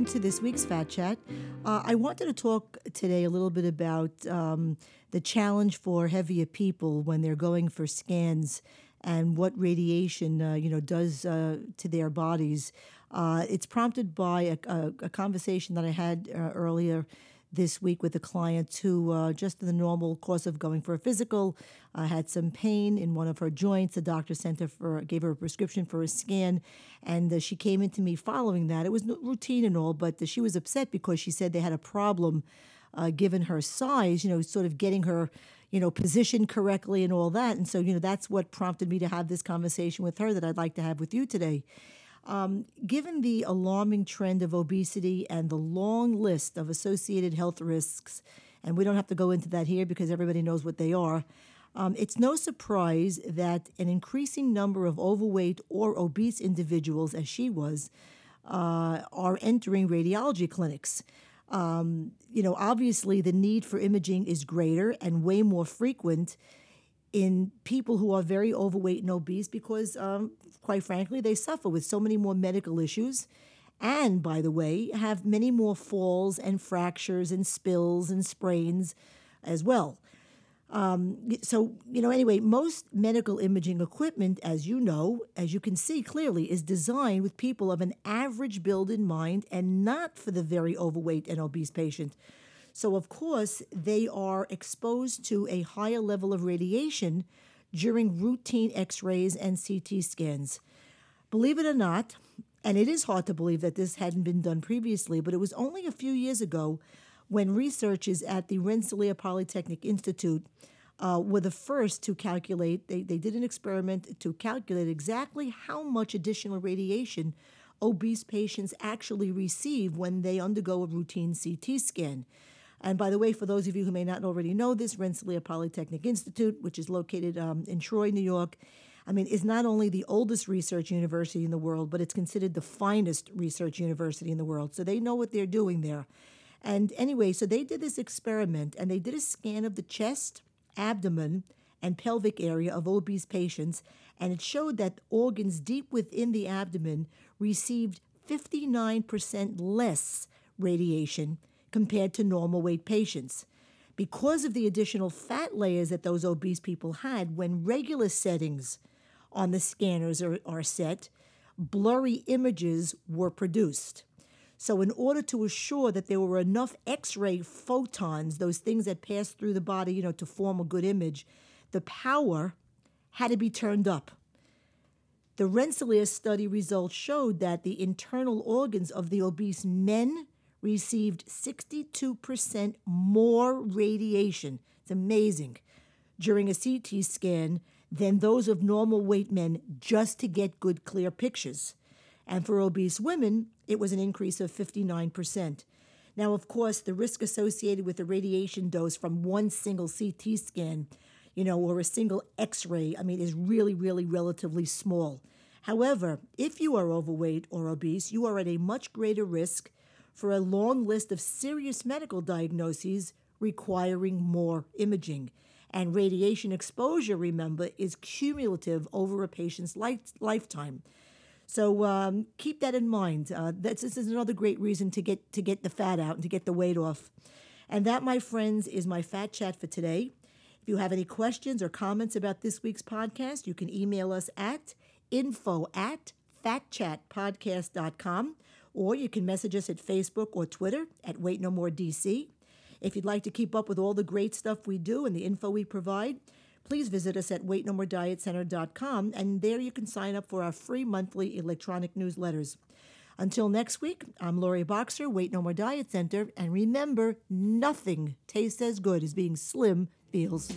welcome to this week's Fat Chat. Uh, I wanted to talk today a little bit about um, the challenge for heavier people when they're going for scans and what radiation, uh, you know, does uh, to their bodies. Uh, it's prompted by a, a, a, conversation that I had uh, earlier this week with a client who, uh, just in the normal course of going for a physical, uh, had some pain in one of her joints. The doctor sent her for, gave her a prescription for a scan, and uh, she came into me following that. It was routine and all, but she was upset because she said they had a problem, uh, given her size. You know, sort of getting her you know, positioned correctly and all that. And so, you know, that's what prompted me to have this conversation with her that I'd like to have with you today. Um, given the alarming trend of obesity and the long list of associated health risks, and we don't have to go into that here because everybody knows what they are, um, it's no surprise that an increasing number of overweight or obese individuals, as she was, uh, are entering radiology clinics. Um, you know, obviously, the need for imaging is greater and way more frequent in people who are very overweight and obese because, um, quite frankly, they suffer with so many more medical issues. And, by the way, have many more falls and fractures and spills and sprains as well. Um, so, you know, anyway, most medical imaging equipment, as you know, as you can see clearly, is designed with people of an average build in mind and not for the very overweight and obese patient. So, of course, they are exposed to a higher level of radiation during routine x rays and CT scans. Believe it or not, and it is hard to believe that this hadn't been done previously, but it was only a few years ago when researchers at the Rensselaer Polytechnic Institute uh, were the first to calculate, they, they did an experiment to calculate exactly how much additional radiation obese patients actually receive when they undergo a routine CT scan. And by the way, for those of you who may not already know this, Rensselaer Polytechnic Institute, which is located um, in Troy, New York, I mean, is not only the oldest research university in the world, but it's considered the finest research university in the world. So they know what they're doing there. And anyway, so they did this experiment and they did a scan of the chest, abdomen, and pelvic area of obese patients, and it showed that organs deep within the abdomen received 59% less radiation compared to normal weight patients. Because of the additional fat layers that those obese people had, when regular settings on the scanners are, are set, blurry images were produced. So, in order to assure that there were enough X ray photons, those things that pass through the body, you know, to form a good image, the power had to be turned up. The Rensselaer study results showed that the internal organs of the obese men received 62% more radiation. It's amazing. During a CT scan than those of normal weight men just to get good, clear pictures. And for obese women, it was an increase of 59%. Now, of course, the risk associated with the radiation dose from one single CT scan, you know, or a single x ray, I mean, is really, really relatively small. However, if you are overweight or obese, you are at a much greater risk for a long list of serious medical diagnoses requiring more imaging. And radiation exposure, remember, is cumulative over a patient's life, lifetime. So um, keep that in mind. Uh, this is another great reason to get to get the fat out and to get the weight off. And that, my friends, is my fat chat for today. If you have any questions or comments about this week's podcast, you can email us at info at fatchatpodcast.com or you can message us at Facebook or Twitter at Weight No More DC. If you'd like to keep up with all the great stuff we do and the info we provide, please visit us at weightnomoredietcenter.com and there you can sign up for our free monthly electronic newsletters. Until next week, I'm Lori Boxer, Weight No More Diet Center, and remember, nothing tastes as good as being slim feels.